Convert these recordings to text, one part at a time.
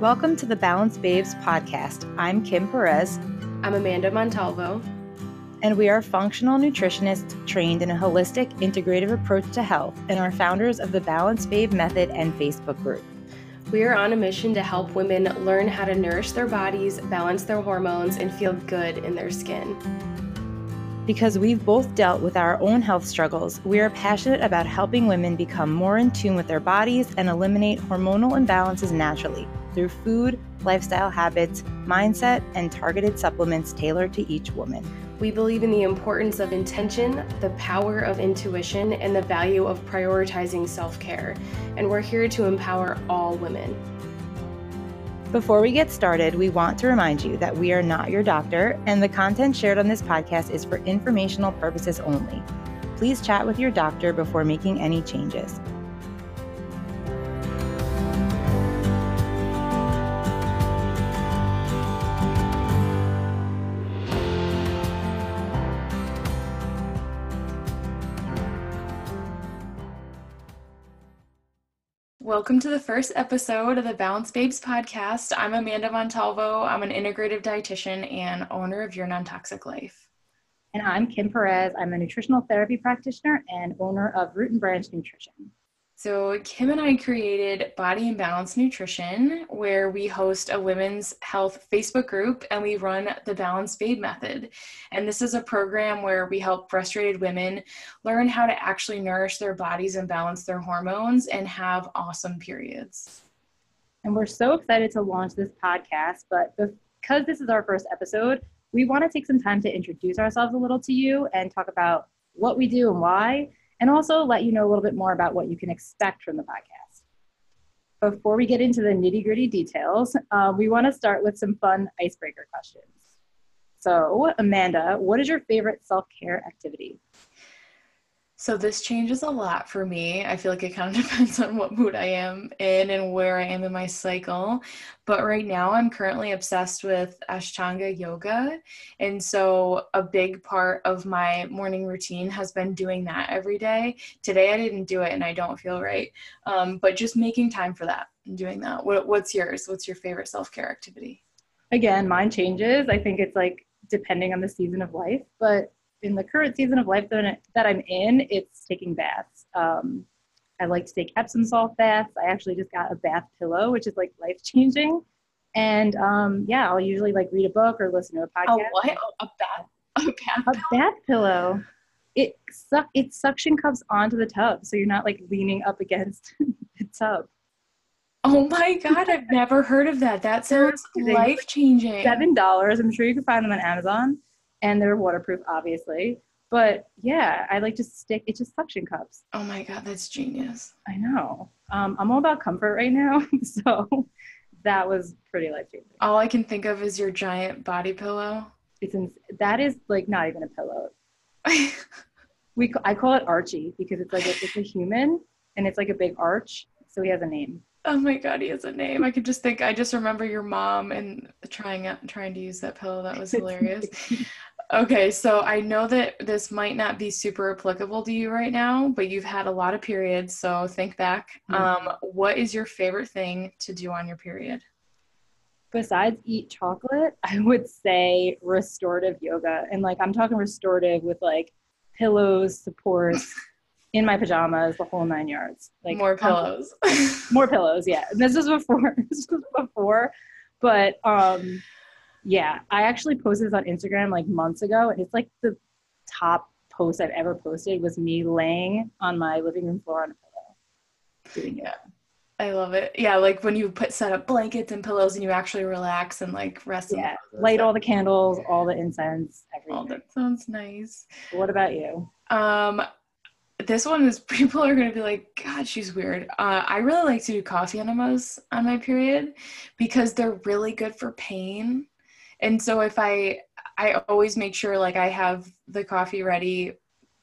Welcome to the Balanced Babes podcast. I'm Kim Perez. I'm Amanda Montalvo. And we are functional nutritionists trained in a holistic, integrative approach to health and are founders of the Balance Babe Method and Facebook group. We are on a mission to help women learn how to nourish their bodies, balance their hormones, and feel good in their skin. Because we've both dealt with our own health struggles, we are passionate about helping women become more in tune with their bodies and eliminate hormonal imbalances naturally through food, lifestyle habits, mindset, and targeted supplements tailored to each woman. We believe in the importance of intention, the power of intuition, and the value of prioritizing self care. And we're here to empower all women. Before we get started, we want to remind you that we are not your doctor, and the content shared on this podcast is for informational purposes only. Please chat with your doctor before making any changes. Welcome to the first episode of the Balanced Babes podcast. I'm Amanda Montalvo. I'm an integrative dietitian and owner of Your Non-Toxic Life. And I'm Kim Perez. I'm a nutritional therapy practitioner and owner of Root and Branch Nutrition. So, Kim and I created Body in Balance Nutrition, where we host a women's health Facebook group and we run the Balance Babe Method. And this is a program where we help frustrated women learn how to actually nourish their bodies and balance their hormones and have awesome periods. And we're so excited to launch this podcast, but because this is our first episode, we want to take some time to introduce ourselves a little to you and talk about what we do and why and also let you know a little bit more about what you can expect from the podcast. Before we get into the nitty gritty details, uh, we want to start with some fun icebreaker questions. So, Amanda, what is your favorite self care activity? So this changes a lot for me. I feel like it kind of depends on what mood I am in and where I am in my cycle. But right now I'm currently obsessed with Ashtanga yoga. And so a big part of my morning routine has been doing that every day. Today I didn't do it and I don't feel right. Um, but just making time for that and doing that. What, what's yours? What's your favorite self-care activity? Again, mine changes. I think it's like depending on the season of life, but in the current season of life that, that I'm in, it's taking baths. Um, I like to take Epsom salt baths. I actually just got a bath pillow, which is like life changing. And um, yeah, I'll usually like read a book or listen to a podcast. A what? A bath? A bath? A bath pillow. It suck. It suction cups onto the tub, so you're not like leaning up against the tub. Oh my god, I've never heard of that. That sounds life changing. Seven dollars. I'm sure you can find them on Amazon and they're waterproof, obviously. But yeah, I like to stick. It's just suction cups. Oh my god, that's genius. I know. Um, I'm all about comfort right now, so that was pretty life changing. All I can think of is your giant body pillow. It's in, that is like not even a pillow. we I call it Archie because it's like a, it's a human and it's like a big arch, so he has a name. Oh my god, he has a name. I could just think. I just remember your mom and trying out, trying to use that pillow. That was hilarious. Okay, so I know that this might not be super applicable to you right now, but you've had a lot of periods. So think back. Mm-hmm. Um, what is your favorite thing to do on your period? Besides eat chocolate, I would say restorative yoga, and like I'm talking restorative with like pillows, supports in my pajamas, the whole nine yards. Like more pillows. more pillows, yeah. This was before. This was before, but um, yeah. I actually posted this on Instagram like months ago, and it's like the top post I've ever posted was me laying on my living room floor on a pillow, doing it. I love it. Yeah, like when you put set up blankets and pillows and you actually relax and like rest. Yeah, light all the candles, all the incense, everything. Oh, that sounds nice. What about you? Um, this one is people are going to be like god she's weird uh, i really like to do coffee enemas on my period because they're really good for pain and so if i i always make sure like i have the coffee ready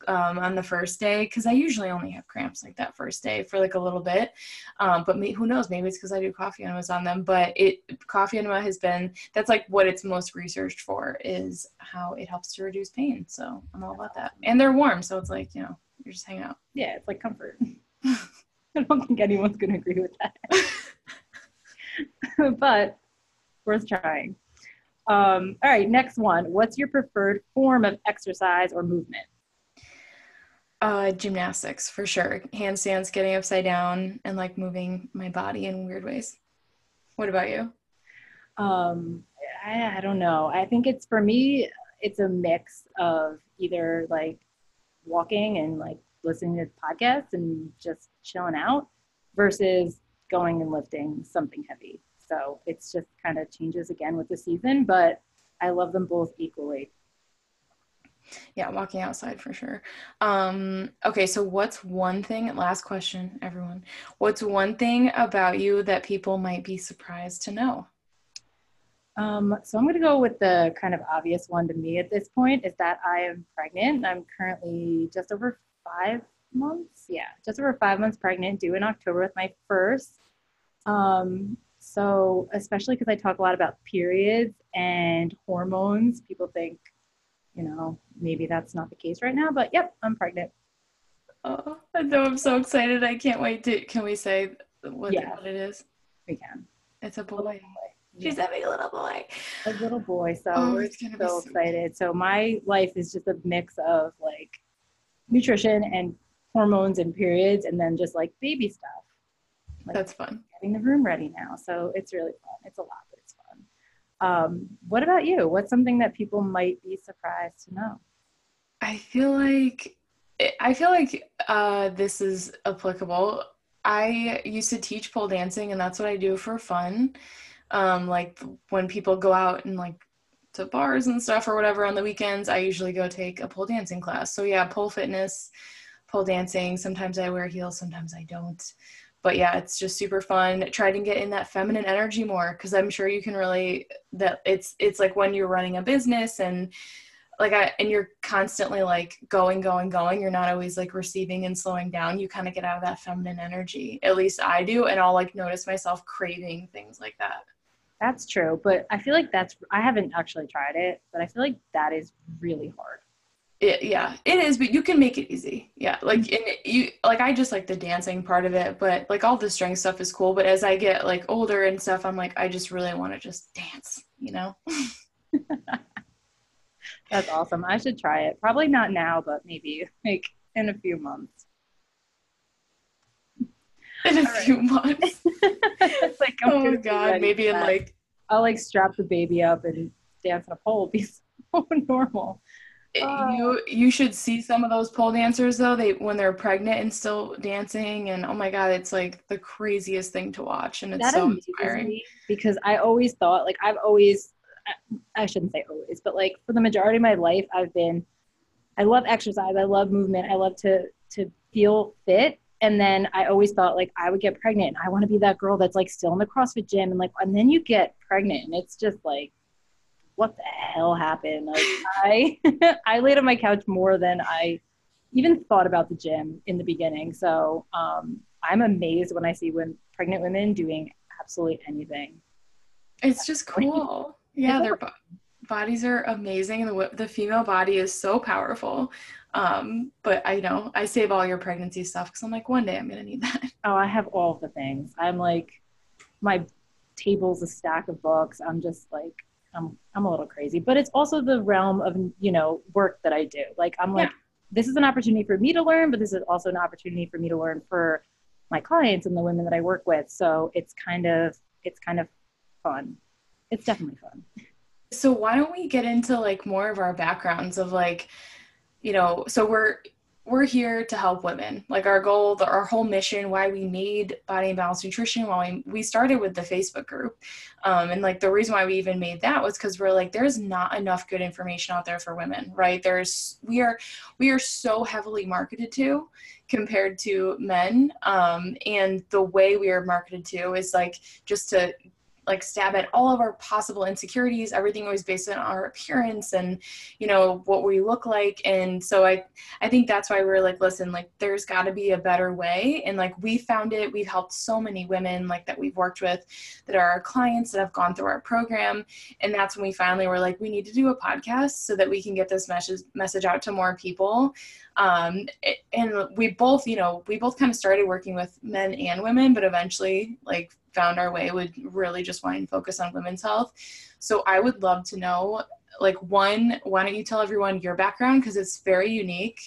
um, on the first day because i usually only have cramps like that first day for like a little bit um, but me, who knows maybe it's because i do coffee enemas on them but it coffee enema has been that's like what it's most researched for is how it helps to reduce pain so i'm all about that and they're warm so it's like you know you're just hanging out. Yeah, it's like comfort. I don't think anyone's going to agree with that. but worth trying. Um, all right, next one. What's your preferred form of exercise or movement? Uh, gymnastics for sure. Handstands, getting upside down, and like moving my body in weird ways. What about you? Um, I, I don't know. I think it's for me. It's a mix of either like walking and like listening to podcasts and just chilling out versus going and lifting something heavy. So it's just kind of changes again with the season, but I love them both equally. Yeah, walking outside for sure. Um, okay, so what's one thing, last question, everyone. What's one thing about you that people might be surprised to know? Um, so I'm going to go with the kind of obvious one to me at this point is that I am pregnant. I'm currently just over five months. Yeah, just over five months pregnant, due in October with my first. Um, so especially because I talk a lot about periods and hormones, people think, you know, maybe that's not the case right now. But yep, I'm pregnant. Oh, I know I'm so excited. I can't wait to. Can we say what, Yeah. what it is? We can. It's a boy. Yeah. She's having a little boy. a little boy. So Oh, we're it's gonna be so so excited. So my life is just a mix of like nutrition and hormones and periods, and then just like baby stuff. Like That's fun. Getting the room ready now. So it's really fun. It's a lot, but it's fun. Um, what about you? What's something that people might be surprised to know? I feel like I feel like uh, this is applicable. I used to teach pole dancing, and that's what I do for fun. Um, like when people go out and like to bars and stuff or whatever on the weekends, I usually go take a pole dancing class. So yeah, pole fitness, pole dancing. Sometimes I wear heels, sometimes I don't. But yeah, it's just super fun. Try to get in that feminine energy more because I'm sure you can really that it's it's like when you're running a business and like I and you're constantly like going, going, going. You're not always like receiving and slowing down. You kind of get out of that feminine energy. At least I do, and I'll like notice myself craving things like that. That's true, but I feel like that's I haven't actually tried it, but I feel like that is really hard. It, yeah, it is, but you can make it easy. Yeah, like and you like I just like the dancing part of it, but like all the strength stuff is cool. But as I get like older and stuff, I'm like I just really want to just dance, you know. That's awesome. I should try it. Probably not now, but maybe like in a few months. In a right. few months. It's like I'm oh God, maybe in that. like I'll like strap the baby up and dance on a pole. Be so normal. Oh. you you should see some of those pole dancers though they when they're pregnant and still dancing and oh my god it's like the craziest thing to watch and it's so inspiring because I always thought like I've always I- I shouldn't say always, but like for the majority of my life I've been I love exercise, I love movement, I love to to feel fit. And then I always thought like I would get pregnant and I want to be that girl that's like still in the CrossFit gym and like and then you get pregnant and it's just like what the hell happened? Like I I laid on my couch more than I even thought about the gym in the beginning. So um, I'm amazed when I see when pregnant women doing absolutely anything. it's just cool yeah their bo- bodies are amazing and the, the female body is so powerful um but i know i save all your pregnancy stuff because i'm like one day i'm gonna need that Oh, I have all the things. I'm like, my table's a stack of books. I'm just like, I'm, I'm a little crazy, but it's also the realm of, you know, work that I do. Like, I'm like, Yeah. this is an opportunity for me to learn, but this is also an opportunity for me to learn for my clients and the women that I work with. So it's kind of, it's kind of fun. It's definitely fun. so why don't we get into like more of our backgrounds of like you know so we're we're here to help women. Like our goal the, our whole mission why we made body in balance nutrition why we, we started with the facebook group. Um, and like the reason why we even made that was because we're like there's not enough good information out there for women right? There's we are we are so heavily marketed to compared to men. Um, and the way we are marketed to is like just to like stab at all of our possible insecurities. Everything was based on our appearance and you know what we look like. And so i i think that's why we're like listen like there's got to be a better way. And like we found it. We've helped so many women like that we've worked with that are our clients that have gone through our program. And that's when we finally were like we need to do a podcast so that we can get this message message out to more people. Um and we both you know we both kind of started working with men and women but eventually like found our way would really just wanting to focus on women's health. So I would love to know, like, one, why don't you tell everyone your background because it's very unique,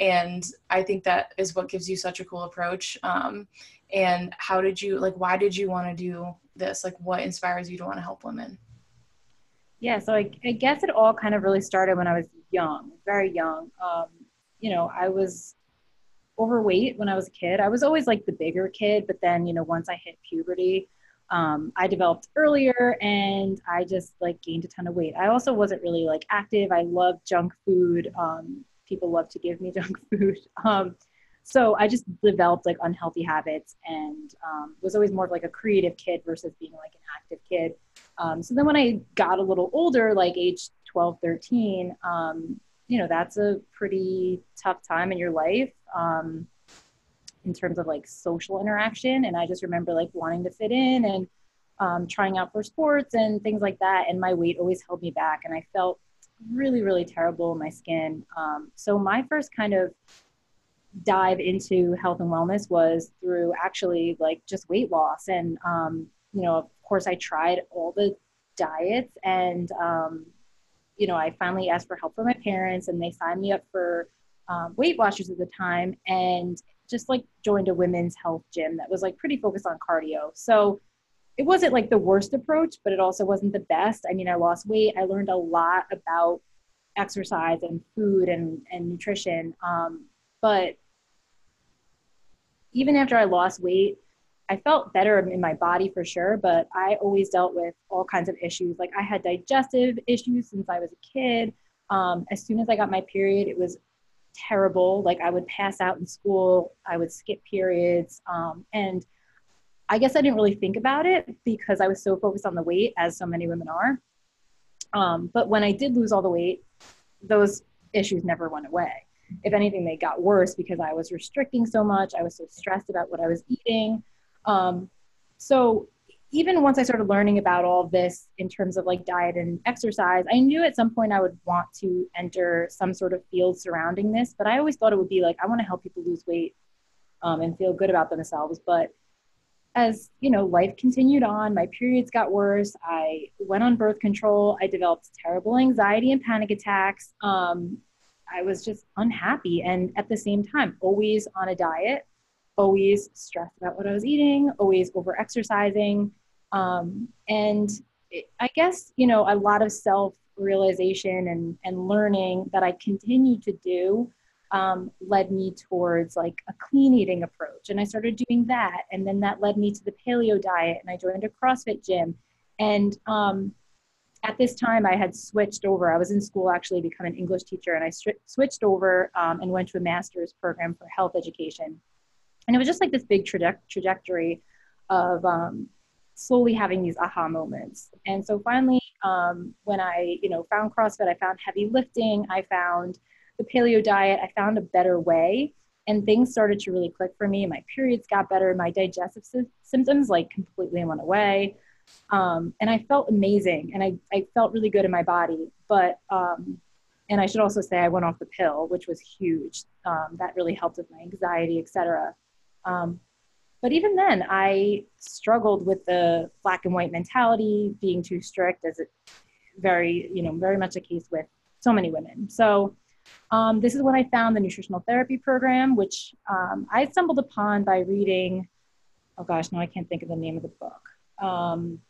and I think that is what gives you such a cool approach. Um, and how did you like? Why did you want to do this? Like, what inspires you to want to help women? Yeah, so I, I guess it all kind of really started when I was young, very young. Um, you know, I was overweight when I was a kid. I was always like the bigger kid, but then, you know, once I hit puberty, um, I developed earlier and I just like gained a ton of weight. I also wasn't really like active. I love junk food. Um, people love to give me junk food. Um, so I just developed like unhealthy habits and um, was always more of like a creative kid versus being like an active kid. Um, so then when I got a little older, like age 12, 13, um, you know, that's a pretty tough time in your life um, in terms of like social interaction. And I just remember like wanting to fit in and um, trying out for sports and things like that. And my weight always held me back. And I felt really, really terrible in my skin. Um, so my first kind of dive into health and wellness was through actually like just weight loss. And, um, you know, of course, I tried all the diets and, um, you know, I finally asked for help from my parents and they signed me up for um, Weight Watchers at the time and just like joined a women's health gym that was like pretty focused on cardio. So it wasn't like the worst approach, but it also wasn't the best. I mean, I lost weight. I learned a lot about exercise and food and, and nutrition. Um, but even after I lost weight, I felt better in my body for sure, but I always dealt with all kinds of issues. Like I had digestive issues since I was a kid. Um, as soon as I got my period, it was terrible. Like I would pass out in school, I would skip periods. Um, and I guess I didn't really think about it because I was so focused on the weight, as so many women are. Um, but when I did lose all the weight, those issues never went away. If anything, they got worse because I was restricting so much. I was so stressed about what I was eating. Um, so even once I started learning about all this in terms of like diet and exercise, I knew at some point I would want to enter some sort of field surrounding this. But I always thought it would be like, I want to help people lose weight um, and feel good about themselves. But as you know, life continued on, my periods got worse. I went on birth control. I developed terrible anxiety and panic attacks. Um, I was just unhappy. And at the same time, always on a diet always stressed about what I was eating, always over exercising. Um, and it, I guess, you know, a lot of self realization and, and learning that I continued to do um, led me towards like a clean eating approach. And I started doing that. And then that led me to the paleo diet and I joined a CrossFit gym. And um, at this time, I had switched over. I was in school actually become an English teacher, and I switched over um, and went to a master's program for health education and it was just like this big traje- trajectory of um, slowly having these aha moments. And so finally um, when i you know found crossfit i found heavy lifting i found the paleo diet i found a better way and things started to really click for me. My periods got better my digestive sy- symptoms like completely went away. Um, and i felt amazing and I, I felt really good in my body. But um, and i should also say i went off the pill which was huge. Um, that really helped with my anxiety etc um, but even then, I struggled with the black and white mentality, being too strict, as it very, you know, very much a case with so many women. So um, this is when I found the nutritional therapy program, which um, I stumbled upon by reading. Oh gosh, no, I can't think of the name of the book. Um,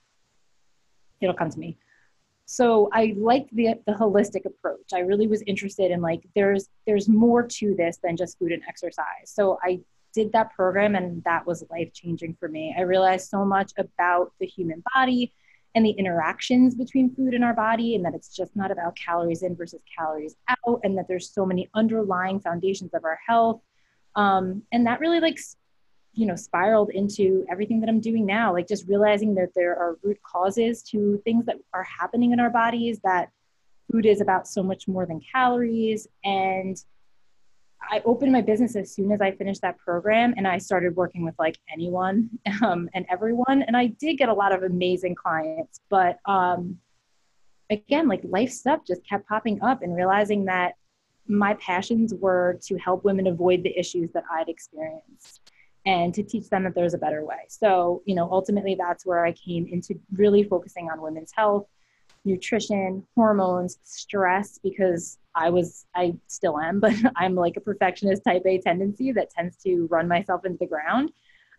it'll come to me. So I liked the the holistic approach. I really was interested in like there's there's more to this than just food and exercise. So I did that program and that was life changing for me. I realized so much about the human body and the interactions between food and our body, and that it's just not about calories in versus calories out, and that there's so many underlying foundations of our health. Um, and that really like you know spiraled into everything that i'm doing now like just realizing that there are root causes to things that are happening in our bodies that food is about so much more than calories and I opened my business as soon as I finished that program and I started working with like anyone um, and everyone. And I did get a lot of amazing clients, but um, again, like life stuff just kept popping up and realizing that my passions were to help women avoid the issues that I'd experienced. and to teach them that there's a better way. So, you know, ultimately that's where I came into really focusing on women's health, nutrition, hormones, stress, because I was, I still am, but I'm like a perfectionist type A tendency that tends to run myself into the ground.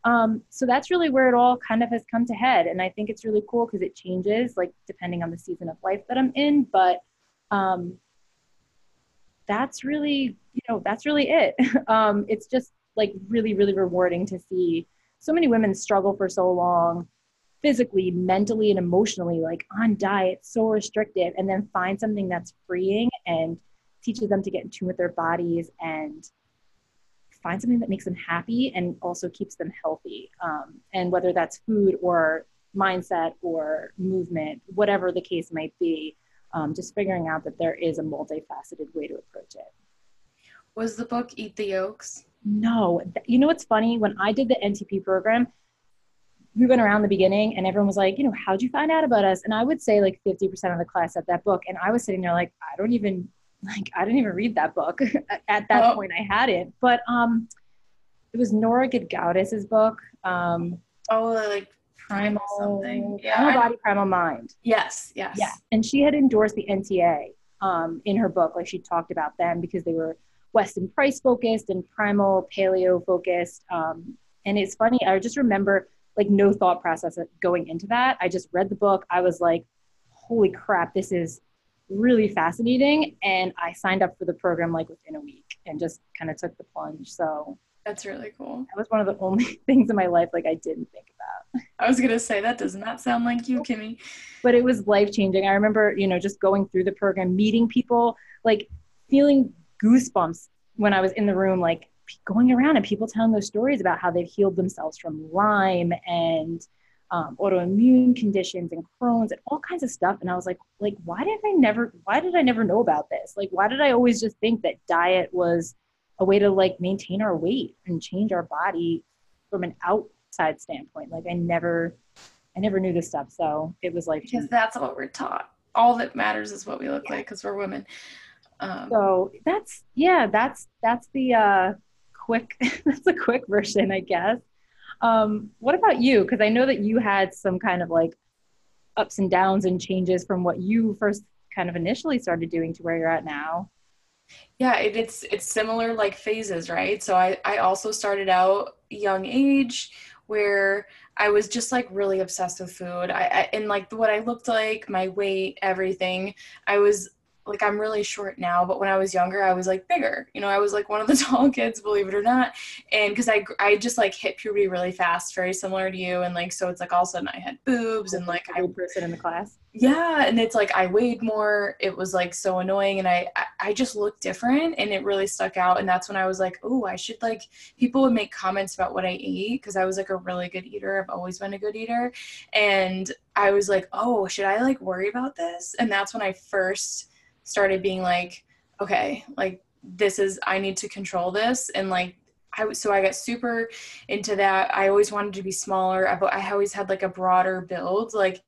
Um, so that's really where it all kind of has come to head. And I think it's really cool because it changes like depending on the season of life that I'm in. But um, that's really, you know, that's really it. um, it's just like really, really rewarding to see so many women struggle for so long physically, mentally, and emotionally, like on diet, so restrictive, and then find something that's freeing and teaches them to get in tune with their bodies and find something that makes them happy and also keeps them healthy. Um, and whether that's food or mindset or movement, whatever the case might be, um, just figuring out that there is a multifaceted way to approach it. Was the book Eat the Yolks? No. You know what's funny? When I did the NTP program, we went around the beginning and everyone was like, you know, how'd you find out about us? And I would say like 50% of the class had that book. And I was sitting there like, I don't even, like, I didn't even read that book. At that oh. point, I hadn't. But um, it was Nora Gedgaudas' book. Um, oh, like primal something. Yeah, primal body, primal mind. Yes, yes. Yeah. And she had endorsed the NTA um, in her book. Like she talked about them because they were Weston Price focused and primal paleo focused. Um, and it's funny, I just remember like no thought process going into that. I just read the book. I was like, holy crap, this is really fascinating. And I signed up for the program like within a week and just kind of took the plunge. So that's really cool. That was one of the only things in my life like I didn't think about. I was gonna say that does not sound like you, Kimmy. But it was life changing. I remember, you know, just going through the program, meeting people, like feeling goosebumps when I was in the room, like going around and people telling those stories about how they've healed themselves from Lyme and um, autoimmune conditions and Crohn's and all kinds of stuff. And I was like, like, why did I never, why did I never know about this? Like, why did I always just think that diet was a way to like maintain our weight and change our body from an outside standpoint? Like, I never, I never knew this stuff. So it was like, because that's what we're taught. All that matters is what we look yeah. like because we're women. Um, so that's yeah, that's that's the uh, quick that's a quick version, I guess. Um, what about you? Because I know that you had some kind of like ups and downs and changes from what you first kind of initially started doing to where you're at now. Yeah, it, it's it's similar like phases, right? So I I also started out young age where I was just like really obsessed with food. I, I and like what I looked like, my weight, everything. I was like I'm really short now, but when I was younger, I was like bigger. You know, I was like one of the tall kids, believe it or not. And because I I just like hit puberty really fast, very similar to you. And like so, it's like all of a sudden I had boobs and like I person in the class. Yeah, and it's like I weighed more. It was like so annoying, and I I just looked different, and it really stuck out. And that's when I was like, oh, I should like. People would make comments about what I ate because I was like a really good eater. I've always been a good eater, and I was like, oh, should I like worry about this? And that's when I first started being like, okay, like this is I need to control this and like I so I got super into that. I always wanted to be smaller. I, I always had like a broader build. Like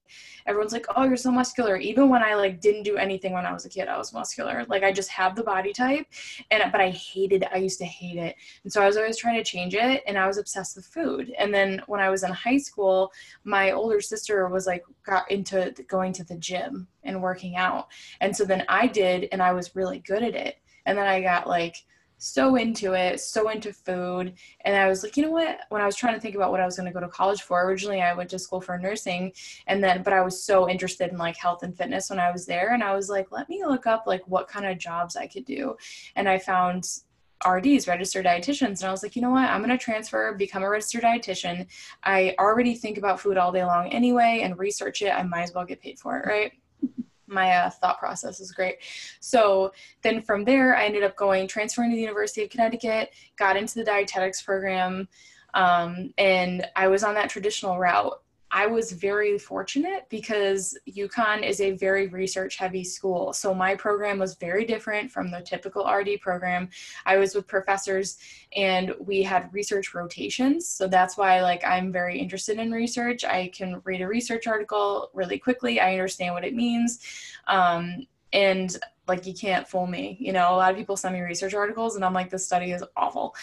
everyone's like, "Oh, you're so muscular." Even when I like didn't do anything when I was a kid, I was muscular. Like I just have the body type, and but I hated. I used to hate it, and so I was always trying to change it. And I was obsessed with food. And then when I was in high school, my older sister was like got into going to the gym and working out, and so then I did, and I was really good at it. And then I got like so into it, so into food. And I was like, you know what? When I was trying to think about what I was going to go to college for, originally I went to school for nursing. And then, but I was so interested in like health and fitness when I was there. And I was like, let me look up like what kind of jobs I could do. And I found RDs, registered dietitians. And I was like, you know what? I'm going to transfer, become a registered dietitian. I already think about food all day long anyway and research it. I might as well get paid for it, right? My uh, thought process is great. So then from there, I ended up going, transferring to the University of Connecticut, got into the dietetics program, um, and I was on that traditional route. I was very fortunate because UConn is a very research heavy school. So my program was very different from the typical RD program. I was with professors and we had research rotations. So that's why like I'm very interested in research. I can read a research article really quickly. I understand what it means. Um, and like you can't fool me. You know a lot of people send me research articles and i'm like this study is awful.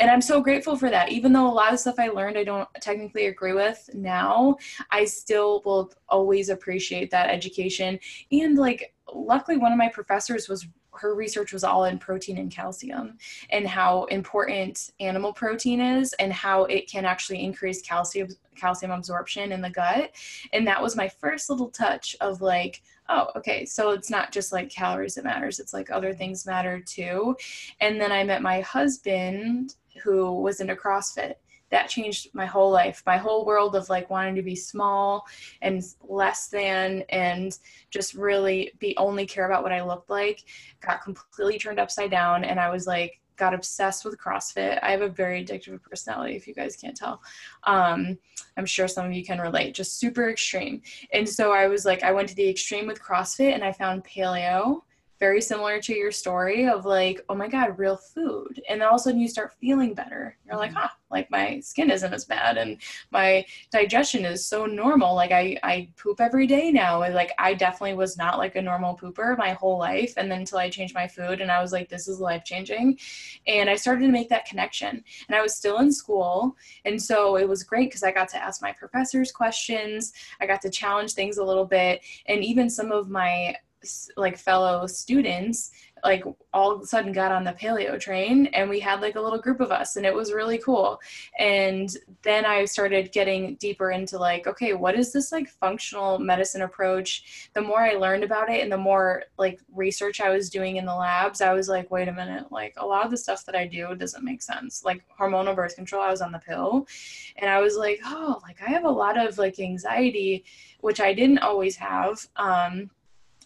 And i'm so grateful for that. Even though a lot of stuff i learned i don't technically agree with now i still will always appreciate that education. And like luckily one of my professors was her research was all in protein and calcium and how important animal protein is and how it can actually increase calcium calcium absorption in the gut. And that was my first little touch of like oh okay so it's not just like calories that matters it's like other mm-hmm. things matter too. And then i met my husband who was into crossfit. That changed my whole life my whole world of like wanting to be small and less than and just really be only care about what i looked like got completely turned upside down and i was like got obsessed with CrossFit. I have a very addictive personality, if you guys can't tell. Um, I'm sure some of you can relate, just super extreme. And so I was like, I went to the extreme with CrossFit and I found paleo very similar to your story of like, oh my God, real food. And then all of a sudden you start feeling better. You're like, huh, like my skin isn't as bad and my digestion is so normal. Like I, I poop every day now. And like I definitely was not like a normal pooper my whole life. And then until I changed my food and I was like, this is life changing. And I started to make that connection. And I was still in school. And so it was great because I got to ask my professors questions. I got to challenge things a little bit. And even some of my like fellow students like all of a sudden got on the paleo train and we had like a little group of us and it was really cool. And then i started getting deeper into like okay what is this like functional medicine approach? The more i learned about it and the more like research i was doing in the labs i was like wait a minute like a lot of the stuff that i do doesn't make sense. Like hormonal birth control i was on the pill and i was like oh like i have a lot of like anxiety which i didn't always have um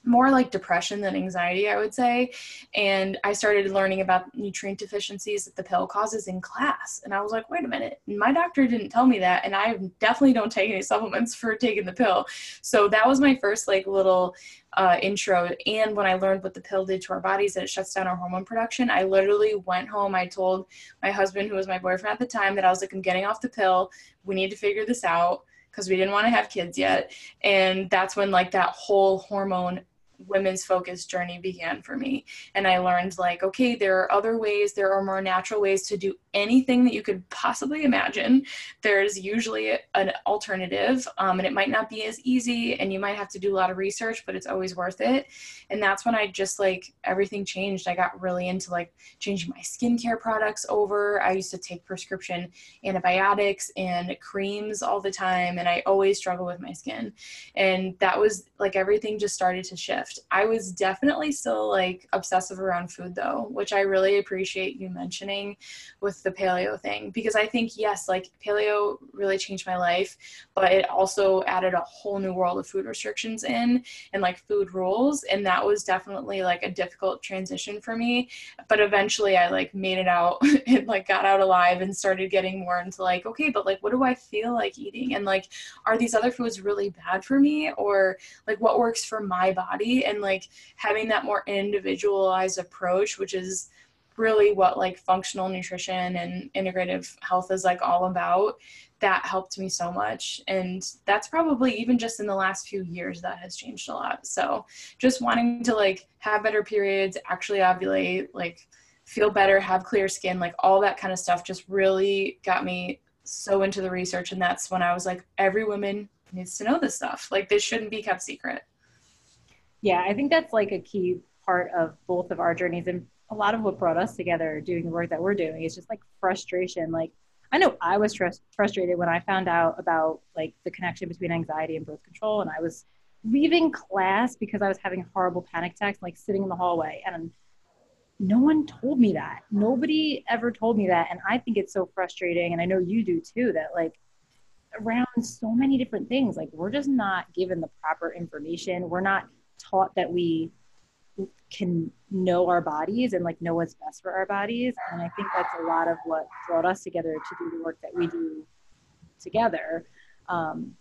more like depression than anxiety, I would say. And I started learning about nutrient deficiencies that the pill causes in class. And I was like, wait a minute, my doctor didn't tell me that. And I definitely don't take any supplements for taking the pill. So that was my first like little uh, intro. And when I learned what the pill did to our bodies, that it shuts down our hormone production, I literally went home. I told my husband, who was my boyfriend at the time, that I was like, I'm getting off the pill. We need to figure this out because we didn't want to have kids yet. And that's when like that whole hormone women's focused journey began for me. And I learned, like, okay, there are other ways, there are more natural ways to do anything that you could possibly imagine. There's usually an alternative, um, and it might not be as easy, and you might have to do a lot of research, but it's always worth it. And that's when I just like everything changed. I got really into like changing my skincare products over. I used to take prescription antibiotics and creams all the time, and I always struggle with my skin. And that was like everything just started to shift shift. I was definitely still like obsessive around food though, which I really appreciate you mentioning with the paleo thing because I think yes, like paleo really changed my life, but it also added a whole new world of food restrictions in and like food rules and that was definitely like a difficult transition for me, but eventually I like made it out and like got out alive and started getting more into like okay, but like what do I feel like eating? And like are these other foods really bad for me? Or like what works for my body and like having that more individualized approach which is really what like functional nutrition and integrative health is like all about that helped me so much. And that's probably even just in the last few years that has changed a lot. So just wanting to like have better periods actually ovulate like feel better have clear skin like all that kind of stuff just really got me so into the research. And that's when i was like every woman needs to know this stuff. Like this shouldn't be kept secret yeah, I think that's like a key part of both of our journeys and a lot of what brought us together doing the work that we're doing is just like frustration. Like I know I was tr- frustrated when I found out about like the connection between anxiety and birth control and I was leaving class because I was having horrible panic attacks like sitting in the hallway and no one told me that. Nobody ever told me that and I think it's so frustrating and I know you do too that like around so many different things like we're just not given the proper information. We're not taught that we can know our bodies and like know what's best for our bodies. And i think that's a lot of what brought us together to do the work that we do together um,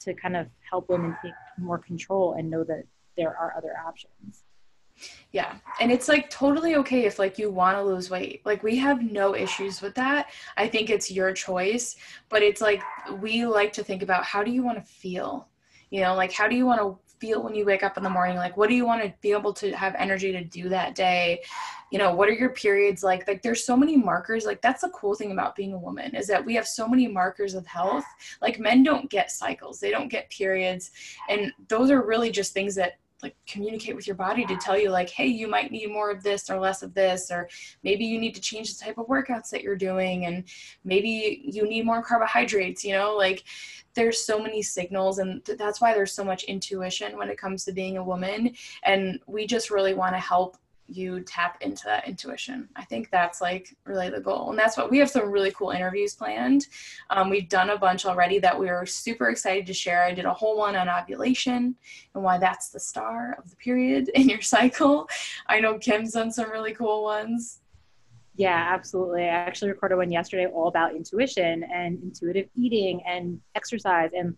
to kind of help women take more control and know that there are other options. Yeah. And it's like totally okay if like you want to lose weight. Like we have no issues with that. I think it's your choice. But it's like we like to think about how do you want to feel? You know like how do you want to feel when you wake up in the morning? Like, what do you want to be able to have energy to do that day? You know, what are your periods like? Like, there's so many markers. Like, that's the cool thing about being a woman is that we have so many markers of health. Like, men don't get cycles, they don't get periods. And those are really just things that like communicate with your body to tell you like hey you might need more of this or less of this or maybe you need to change the type of workouts that you're doing and maybe you need more carbohydrates you know? Like there's so many signals and th- that's why there's so much intuition when it comes to being a woman and we just really want to help you tap into that intuition. I think that's like really the goal. And that's what we have some really cool interviews planned. Um, we've done a bunch already that we are super excited to share. I did a whole one on ovulation and why that's the star of the period in your cycle. I know Kim's done some really cool ones. Yeah, absolutely. I actually recorded one yesterday all about intuition and intuitive eating and exercise and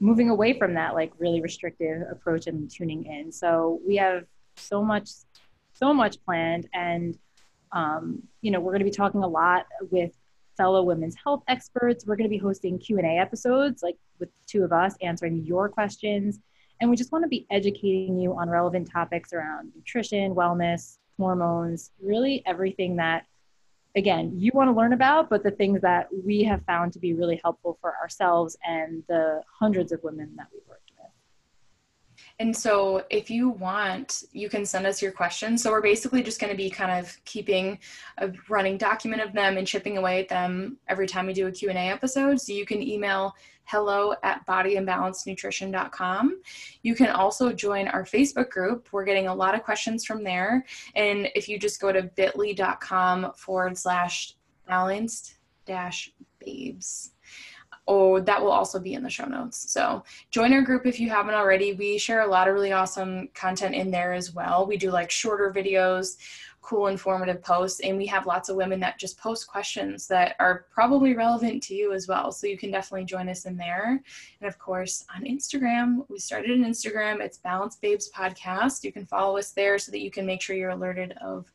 moving away from that like really restrictive approach and tuning in. So we have so much so much planned. And, um, you know, we're going to be talking a lot with fellow women's health experts. We're going to be hosting Q&A episodes, like with two of us answering your questions. And we just want to be educating you on relevant topics around nutrition, wellness, hormones, really everything that, again, you want to learn about, but the things that we have found to be really helpful for ourselves and the hundreds of women that we work and so if you want, you can send us your questions. So we're basically just going to be kind of keeping a running document of them and chipping away at them every time we do a Q&A episode. So you can email hello at bodyinbalancenutrition.com. You can also join our Facebook group. We're getting a lot of questions from there. And if you just go to bit.ly.com forward slash balanced dash babes oh, that will also be in the show notes. So join our group if you haven't already. We share a lot of really awesome content in there as well. We do like shorter videos, cool, informative posts, and we have lots of women that just post questions that are probably relevant to you as well. So you can definitely join us in there. And of course, on Instagram, we started an Instagram. It's Balanced Babes Podcast. You can follow us there so that you can make sure you're alerted of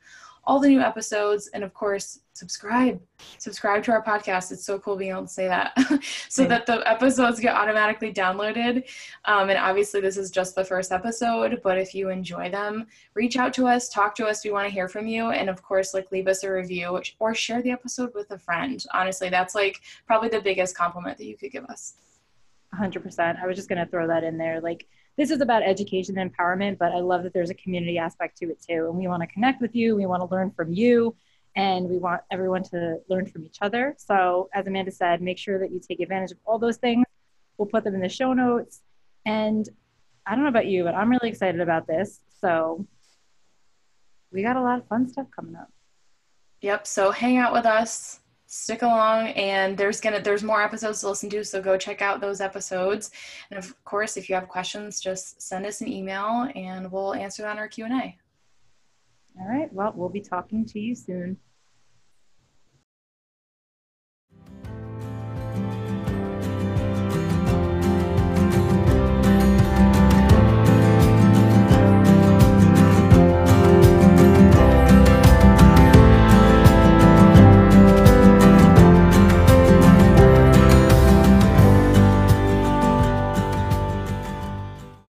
all the new episodes and of course subscribe. Subscribe to our podcast. It's so cool being able to say that so that the episodes get automatically downloaded. Um, and obviously this is just the first episode but if you enjoy them reach out to us talk to us. We want to hear from you. And of course like leave us a review or share the episode with a friend. Honestly that's like probably the biggest compliment that you could give us. 100% i was just going to throw that in there. Like this is about education and empowerment, but I love that there's a community aspect to it too. And we want to connect with you, we want to learn from you, and we want everyone to learn from each other. So, as Amanda said, make sure that you take advantage of all those things. We'll put them in the show notes. And I don't know about you, but I'm really excited about this. So, we got a lot of fun stuff coming up. Yep. So, hang out with us stick along and there's gonna there's more episodes to listen to so go check out those episodes. And of course if you have questions just send us an email and we'll answer on our q&a all right well we'll be talking to you soon